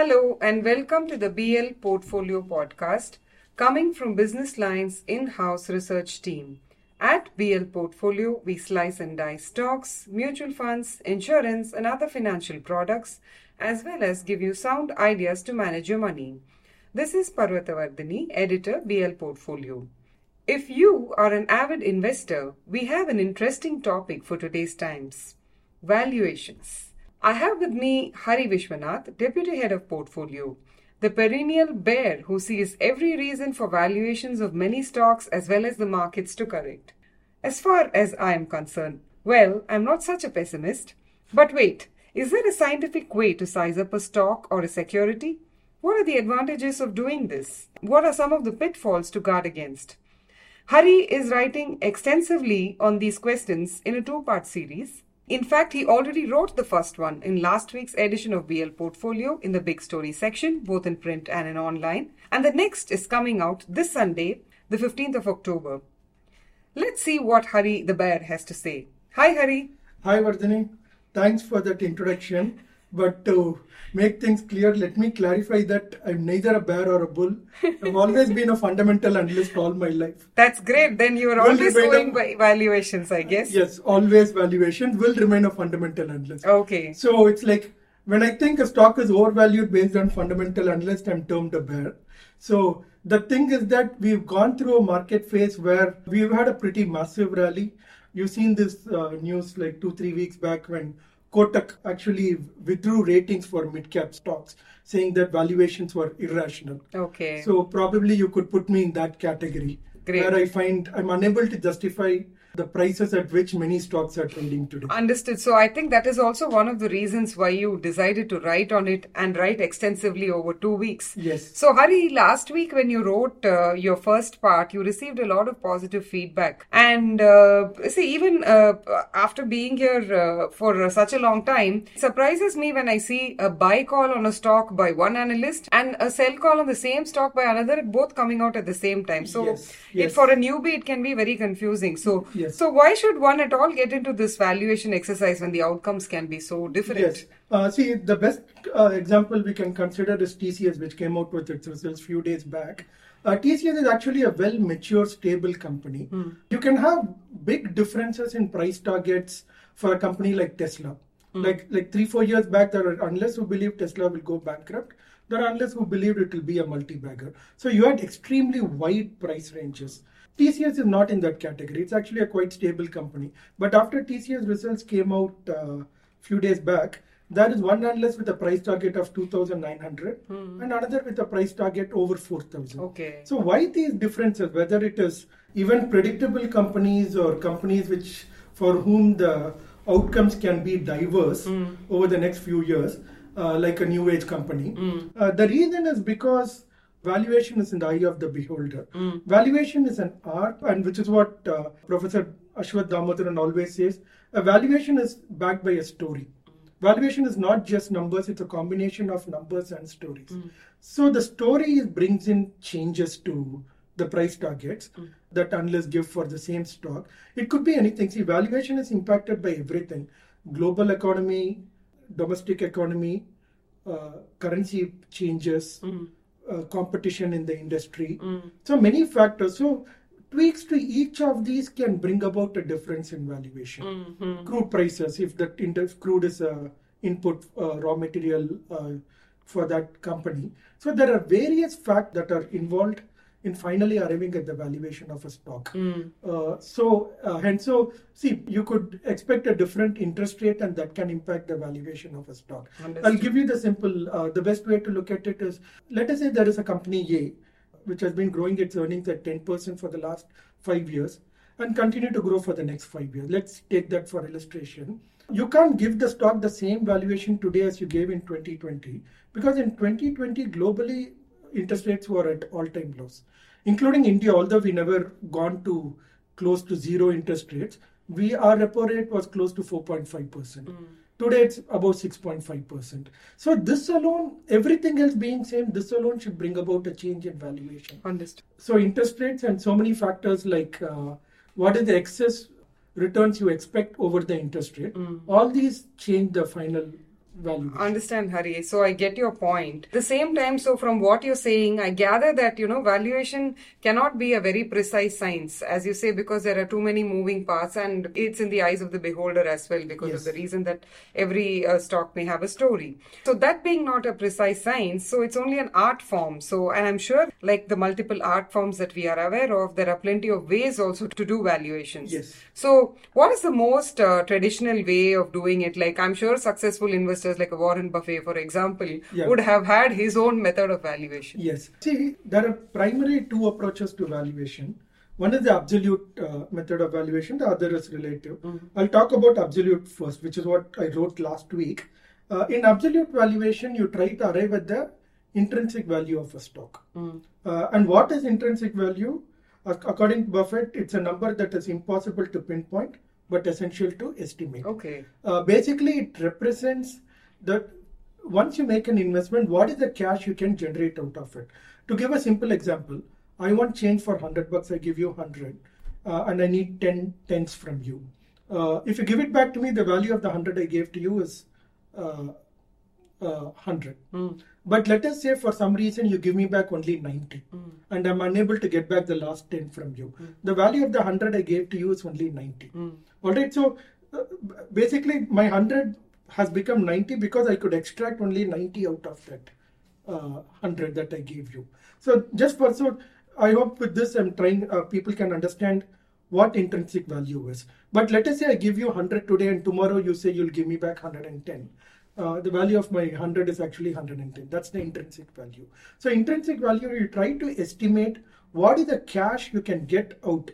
Hello and welcome to the BL Portfolio Podcast coming from Business Line's in house research team. At BL Portfolio, we slice and dice stocks, mutual funds, insurance, and other financial products, as well as give you sound ideas to manage your money. This is Parvatavardhini, editor BL Portfolio. If you are an avid investor, we have an interesting topic for today's times valuations. I have with me Hari Vishwanath, Deputy Head of Portfolio, the perennial bear who sees every reason for valuations of many stocks as well as the markets to correct. As far as I am concerned, well, I'm not such a pessimist. But wait, is there a scientific way to size up a stock or a security? What are the advantages of doing this? What are some of the pitfalls to guard against? Hari is writing extensively on these questions in a two part series. In fact, he already wrote the first one in last week's edition of BL Portfolio in the Big Story section, both in print and in online. And the next is coming out this Sunday, the 15th of October. Let's see what Hari the Bear has to say. Hi, Hari. Hi, Vardhini. Thanks for that introduction. But to make things clear, let me clarify that I'm neither a bear or a bull. I've always been a fundamental analyst all my life. That's great. Then you are always going by valuations, I guess. Yes, always valuation will remain a fundamental analyst. Okay. So it's like when I think a stock is overvalued based on fundamental analyst, I'm termed a bear. So the thing is that we've gone through a market phase where we've had a pretty massive rally. You've seen this uh, news like two, three weeks back when Kotak actually withdrew ratings for mid-cap stocks, saying that valuations were irrational. Okay. So probably you could put me in that category, Great. where I find I'm unable to justify the prices at which many stocks are trading today. Understood. So I think that is also one of the reasons why you decided to write on it and write extensively over two weeks. Yes. So Hari, last week when you wrote uh, your first part, you received a lot of positive feedback. And uh, see, even uh, after being here uh, for uh, such a long time, it surprises me when I see a buy call on a stock by one analyst and a sell call on the same stock by another, both coming out at the same time. So Yes, it, for a newbie, it can be very confusing. So Yes. So why should one at all get into this valuation exercise when the outcomes can be so different? Yes. Uh, see, the best uh, example we can consider is TCS, which came out with its results few days back. Uh, TCS is actually a well mature, stable company. You can have big differences in price targets for a company like Tesla. Like like three four years back, there are analysts who believe Tesla will go bankrupt. There are analysts who believed it will be a multi-bagger. So you had extremely wide price ranges. TCS is not in that category. It's actually a quite stable company. But after TCS results came out a few days back, there is one analyst with a price target of 2,900 and another with a price target over 4,000. Okay. So why these differences? Whether it is even predictable companies or companies which for whom the outcomes can be diverse over the next few years, uh, like a new age company. Uh, the reason is because valuation is in the eye of the beholder. Valuation is an art, and which is what uh, Professor Aswath Damodaran always says. A valuation is backed by a story. Valuation is not just numbers; it's a combination of numbers and stories. So the story brings in changes to the price targets that analysts give for the same stock. It could be anything. See, valuation is impacted by everything: global economy, domestic economy, uh, currency changes, uh, competition in the industry. So many factors. So tweaks to each of these can bring about a difference in valuation. Crude prices, if that if crude is a input uh, raw material uh, for that company. So there are various facts that are involved in finally arriving at the valuation of a stock. Uh, so uh, and so see you could expect a different interest rate and that can impact the valuation of a stock. I'll give you the simple uh, the best way to look at it is let us say there is a company A which has been growing its earnings at 10% for the last 5 years and continue to grow for the next 5 years. Let's take that for illustration. You can't give the stock the same valuation today as you gave in 2020 because in 2020 globally interest rates were at all-time lows, including India. Although we never gone to close to zero interest rates, we our repo rate was close to 4.5 percent. Today it's about 6.5 percent. So this alone, everything else being same, this alone should bring about a change in valuation. Understood. So interest rates and so many factors like uh, what is the excess returns you expect over the interest rate. All these change the final Understand, Hari. So I get your point. the same time, so from what you're saying, I gather that, you know, valuation cannot be a very precise science, as you say, because there are too many moving parts and it's in the eyes of the beholder as well, because Yes. of the reason that every uh, stock may have a story. So that being not a precise science, so it's only an art form. So, and I'm sure, like the multiple art forms that we are aware of, there are plenty of ways also to do valuations. Yes. So, what is the most uh, traditional way of doing it? Like, I'm sure successful investors like a Warren Buffett, for example, Yeah. would have had his own method of valuation. Yes. See, there are primarily two approaches to valuation. One is the absolute uh, method of valuation, the other is relative. I'll talk about absolute first, which is what I wrote last week. Uh, in absolute valuation, you try to arrive at the intrinsic value of a stock. Uh, and what is intrinsic value? According to Buffett, it's a number that is impossible to pinpoint but essential to estimate. Okay. Uh, basically, it represents that once you make an investment, what is the cash you can generate out of it? To give a simple example, I want change for 100 bucks, I give you 100, uh, and I need 10 tens from you. Uh, if you give it back to me, the value of the 100 I gave to you is uh, uh, 100. But let us say for some reason you give me back only 90 and I'm unable to get back the last 10 from you. The value of the 100 I gave to you is only 90. All right, so uh, basically my 100 has become 90 because I could extract only 90 out of that uh, 100 that I gave you. So just for so I hope with this I'm trying uh, people can understand what intrinsic value is. But let us say I give you 100 today and tomorrow you say you'll give me back 110. Uh, the value of my 100 is actually 110. That's the intrinsic value. So intrinsic value, you try to estimate what is the cash you can get out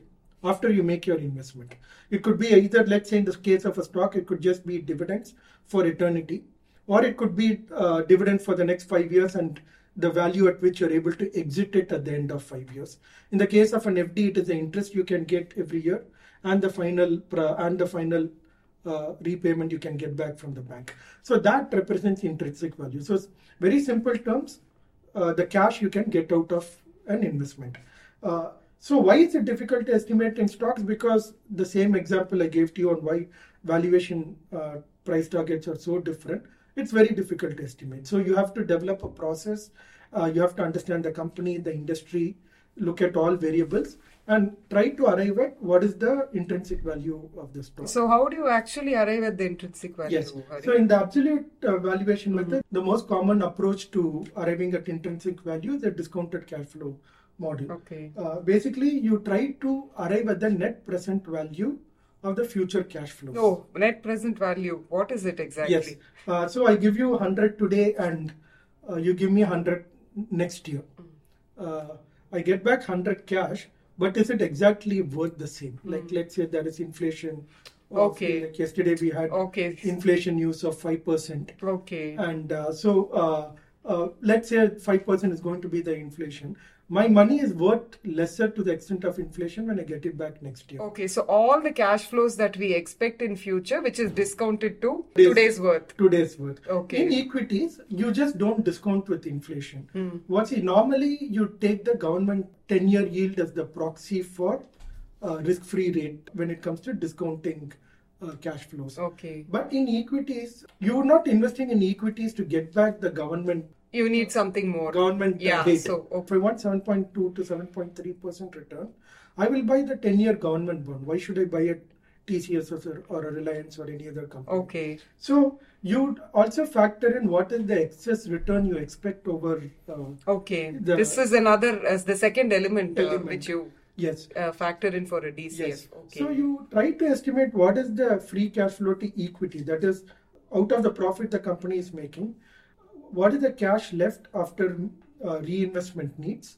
after you make your investment. It could be either, let's say in the case of a stock, it could just be dividends for eternity, or it could be uh, dividend for the next five years and the value at which you're able to exit it at the end of five years. In the case of an FD, it is the interest you can get every year and the final and the final uh, repayment you can get back from the bank. So that represents intrinsic value. So very simple terms, uh, the cash you can get out of an investment. Uh, so why is it difficult to estimate in stocks? Because the same example I gave to you on why valuation uh, price targets are so different, it's very difficult to estimate. So you have to develop a process. Uh, you have to understand the company, the industry, look at all variables, and try to arrive at what is the intrinsic value of the stock. So, how do you actually arrive at the intrinsic value? Yes. So in the absolute uh, valuation method, the most common approach to arriving at intrinsic value is a discounted cash flow model. okay. Uh, basically, you try to arrive at the net present value of the future cash flows. Oh, net present value. What is it exactly? Yes. Uh, so I give you 100 today and uh, you give me 100 next year. Uh, I get back 100 cash, but is it exactly worth the same? Like, let's say there is inflation. Okay. Like yesterday we had Okay. inflation news of 5%. Okay. And uh, so uh, uh, let's say 5% is going to be the inflation. My money is worth lesser to the extent of inflation when I get it back next year. Okay, so all the cash flows that we expect in future, which is discounted to Today's- today's worth. today's worth. Okay. In equities, you just don't discount with inflation. Hmm. What's it? Normally, you take the government 10 year yield as the proxy for uh, risk free rate when it comes to discounting uh, cash flows. Okay. But in equities, you're not investing in equities to get back the government You need something more. government uh, Yeah, so, If I want 7.2 to 7.3 percent return, I will buy the 10 year government bond. Why should I buy a TCS or, or a Reliance or any other company? Okay. So you also factor in what is the excess return you expect over. Uh, Okay. This is another, as the second element, uh, which you yes. uh, factor in for a DCF. Yes. Okay. So you try to estimate what is the free cash flow to equity. That is, out of the profit the company is making, what is the cash left after uh, reinvestment needs?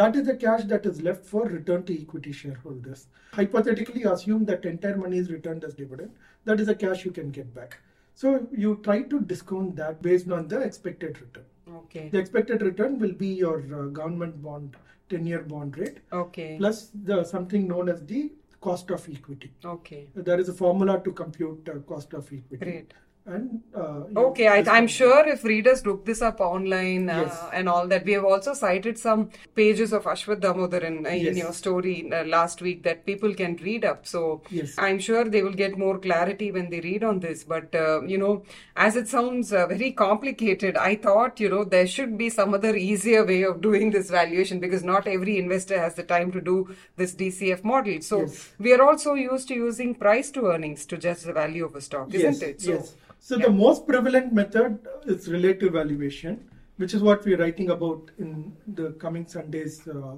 That is the cash that is left for return to equity shareholders. Hypothetically, assume that entire money is returned as dividend. That is the cash you can get back. So you try to discount that based on the expected return. okay. The expected return will be your uh, government bond, 10-year bond rate, Okay. plus the something known as the cost of equity. Okay. There is a formula to compute uh, cost of equity. Great. And uh, Okay, I, I'm sure if readers look this up online uh, Yes. and all that, we have also cited some pages of Aswath Damodaran, in Yes. your story uh, last week that people can read up. So Yes. I'm sure they will get more clarity when they read on this. But, uh, you know, as it sounds uh, very complicated, I thought, you know, there should be some other easier way of doing this valuation because not every investor has the time to do this DCF model. So we are also used to using price to earnings to judge the value of a stock, isn't it? So, yes. So yeah. the most prevalent method is relative valuation, which is what we're writing about in the coming Sunday's uh,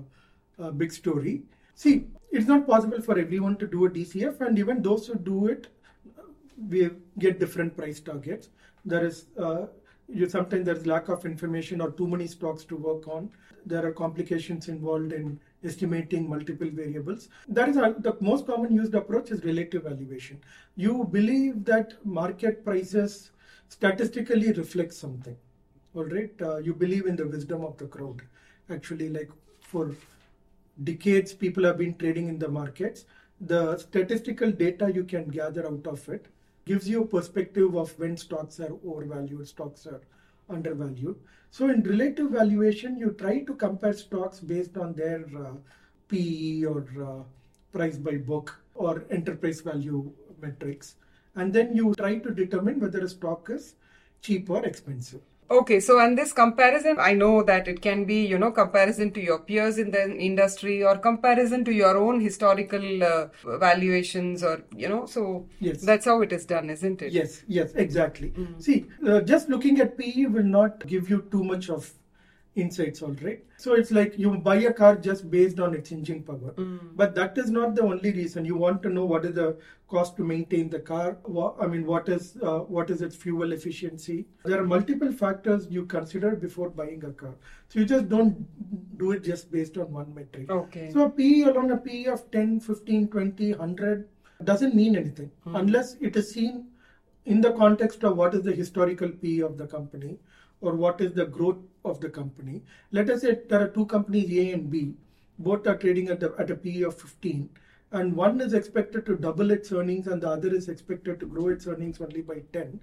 uh, big story. See, it's not possible for everyone to do a DCF, and even those who do it, we get different price targets. There is uh, you sometimes there's lack of information or too many stocks to work on. There are complications involved in estimating multiple variables. That is uh, the most common used approach is relative valuation. You believe that market prices statistically reflect something. All right, uh, you believe in the wisdom of the crowd. Actually, like for decades, people have been trading in the markets. The statistical data you can gather out of it gives you a perspective of when stocks are overvalued, stocks are undervalued. So, in relative valuation, you try to compare stocks based on their uh, PE or uh, price by book or enterprise value metrics, and then you try to determine whether a stock is cheap or expensive. Okay, so and this comparison, I know that it can be, you know, comparison to your peers in the industry or comparison to your own historical uh, valuations or, you know, so Yes. that's how it is done, isn't it? Yes, yes, exactly. See, uh, just looking at PE will not give you too much of insights, all right? So it's like you buy a car just based on its engine power. But that is not the only reason. You want to know what is the cost to maintain the car. wha- I mean, what is uh, what is its fuel efficiency? There are multiple factors you consider before buying a car. So you just don't do it just based on one metric. Okay. So a PE along a PE of 10, 15, 20, 100 doesn't mean anything unless it is seen in the context of what is the historical PE of the company or what is the growth of the company. Let us say there are two companies A and B, both are trading at, the, at a PE of 15 and one is expected to double its earnings and the other is expected to grow its earnings only by 10.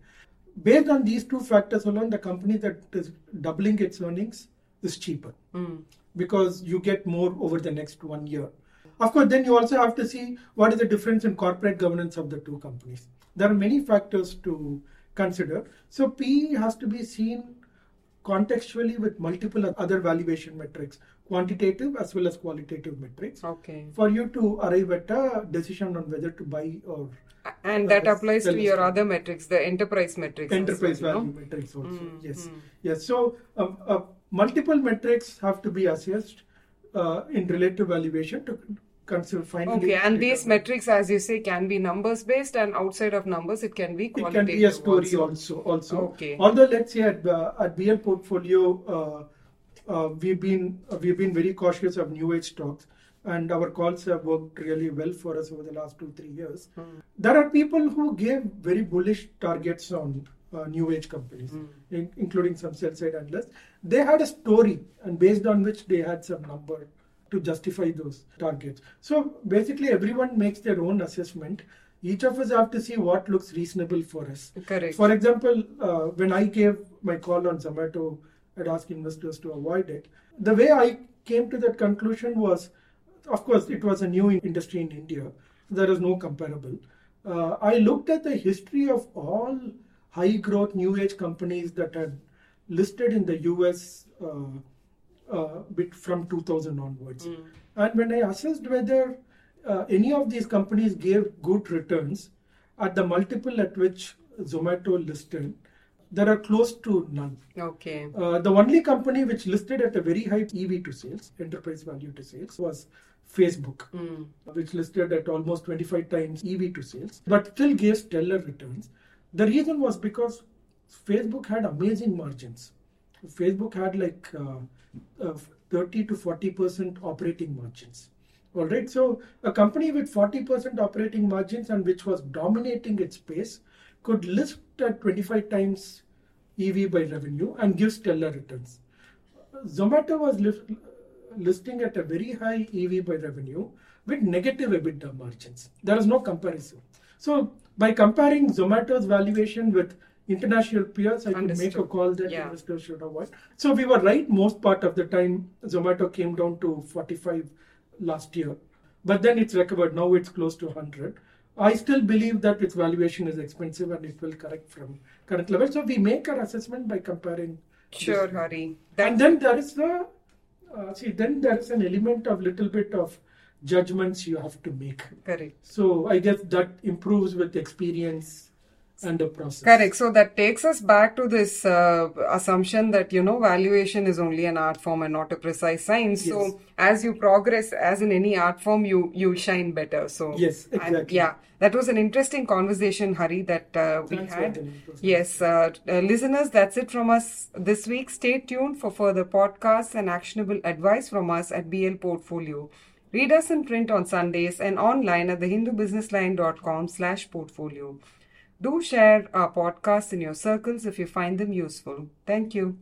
Based on these two factors alone, the company that is doubling its earnings is cheaper Mm. because you get more over the next one year. Of course, then you also have to see what is the difference in corporate governance of the two companies. There are many factors to consider. So, PE has to be seen contextually with multiple other valuation metrics, quantitative as well as qualitative metrics, Okay. for you to arrive at a decision on whether to buy or And that Uh, applies to your other metrics, the enterprise metrics. enterprise also, you know? value metrics also. Mm, yes, mm. yes. So um, uh, multiple metrics have to be assessed uh, in relative valuation to consider finally. Okay, and these metrics, as you say, can be numbers based, and outside of numbers, it can be It can be a story also. also. Also, Okay. although let's say at, uh, at BL portfolio, uh, uh, we've been uh, we've been very cautious of new age stocks, and our calls have worked really well for us over the last two three years. Hmm. There are people who gave very bullish targets on uh, new age companies, Hmm. in, including some sell side analysts. They had a story, and based on which they had some number to justify those targets. So basically, everyone makes their own assessment. Each of us have to see what looks reasonable for us. Correct. For example, uh, when I gave my call on Zomato, I'd asked investors to avoid it. The way I came to that conclusion was, of course, it was a new industry in India. There is no comparable. Uh, I looked at the history of all high growth new age companies that had listed in the US uh, uh, bit from 2000 onwards. Mm. And when I assessed whether uh, any of these companies gave good returns at the multiple at which Zomato listed, there are close to none. Okay. Uh, the only company which listed at a very high EV to sales, enterprise value to sales, was Facebook, Mm. which listed at almost 25 times EV to sales, but still gave stellar returns. The reason was because Facebook had amazing margins. Facebook had like uh, 30 to 40 percent operating margins. All right, so a company with 40 percent operating margins and which was dominating its space could list at 25 times EV by revenue and give stellar returns. Zomato was list, listing at a very high EV by revenue with negative EBITDA margins. There is no comparison. So, by comparing Zomato's valuation with international peers, I could make a call that Yeah. investors should avoid. So we were right most part of the time. Zomato came down to 45 last year, but then it's recovered. Now it's close to 100. I still believe that its valuation is expensive and it will correct from current level. So we make our assessment by comparing. Sure. Hari. and then there is the uh, see then there is an element of little bit of judgments you have to make. correct. So I guess that improves with experience and the process. Correct. So that takes us back to this uh, assumption that, you know, valuation is only an art form and not a precise science. Yes. So as you progress, as in any art form, you, you shine better. So Yes, and exactly. yeah, that was an interesting conversation, Hari, that uh, we had. Vardhini. It was Yes, uh, uh, listeners, that's it from us this week. Stay tuned for further podcasts and actionable advice from us at BL Portfolio. Read us in print on Sundays and online at thehindubusinessline.com slash portfolio. Do share our podcasts in your circles if you find them useful. Thank you.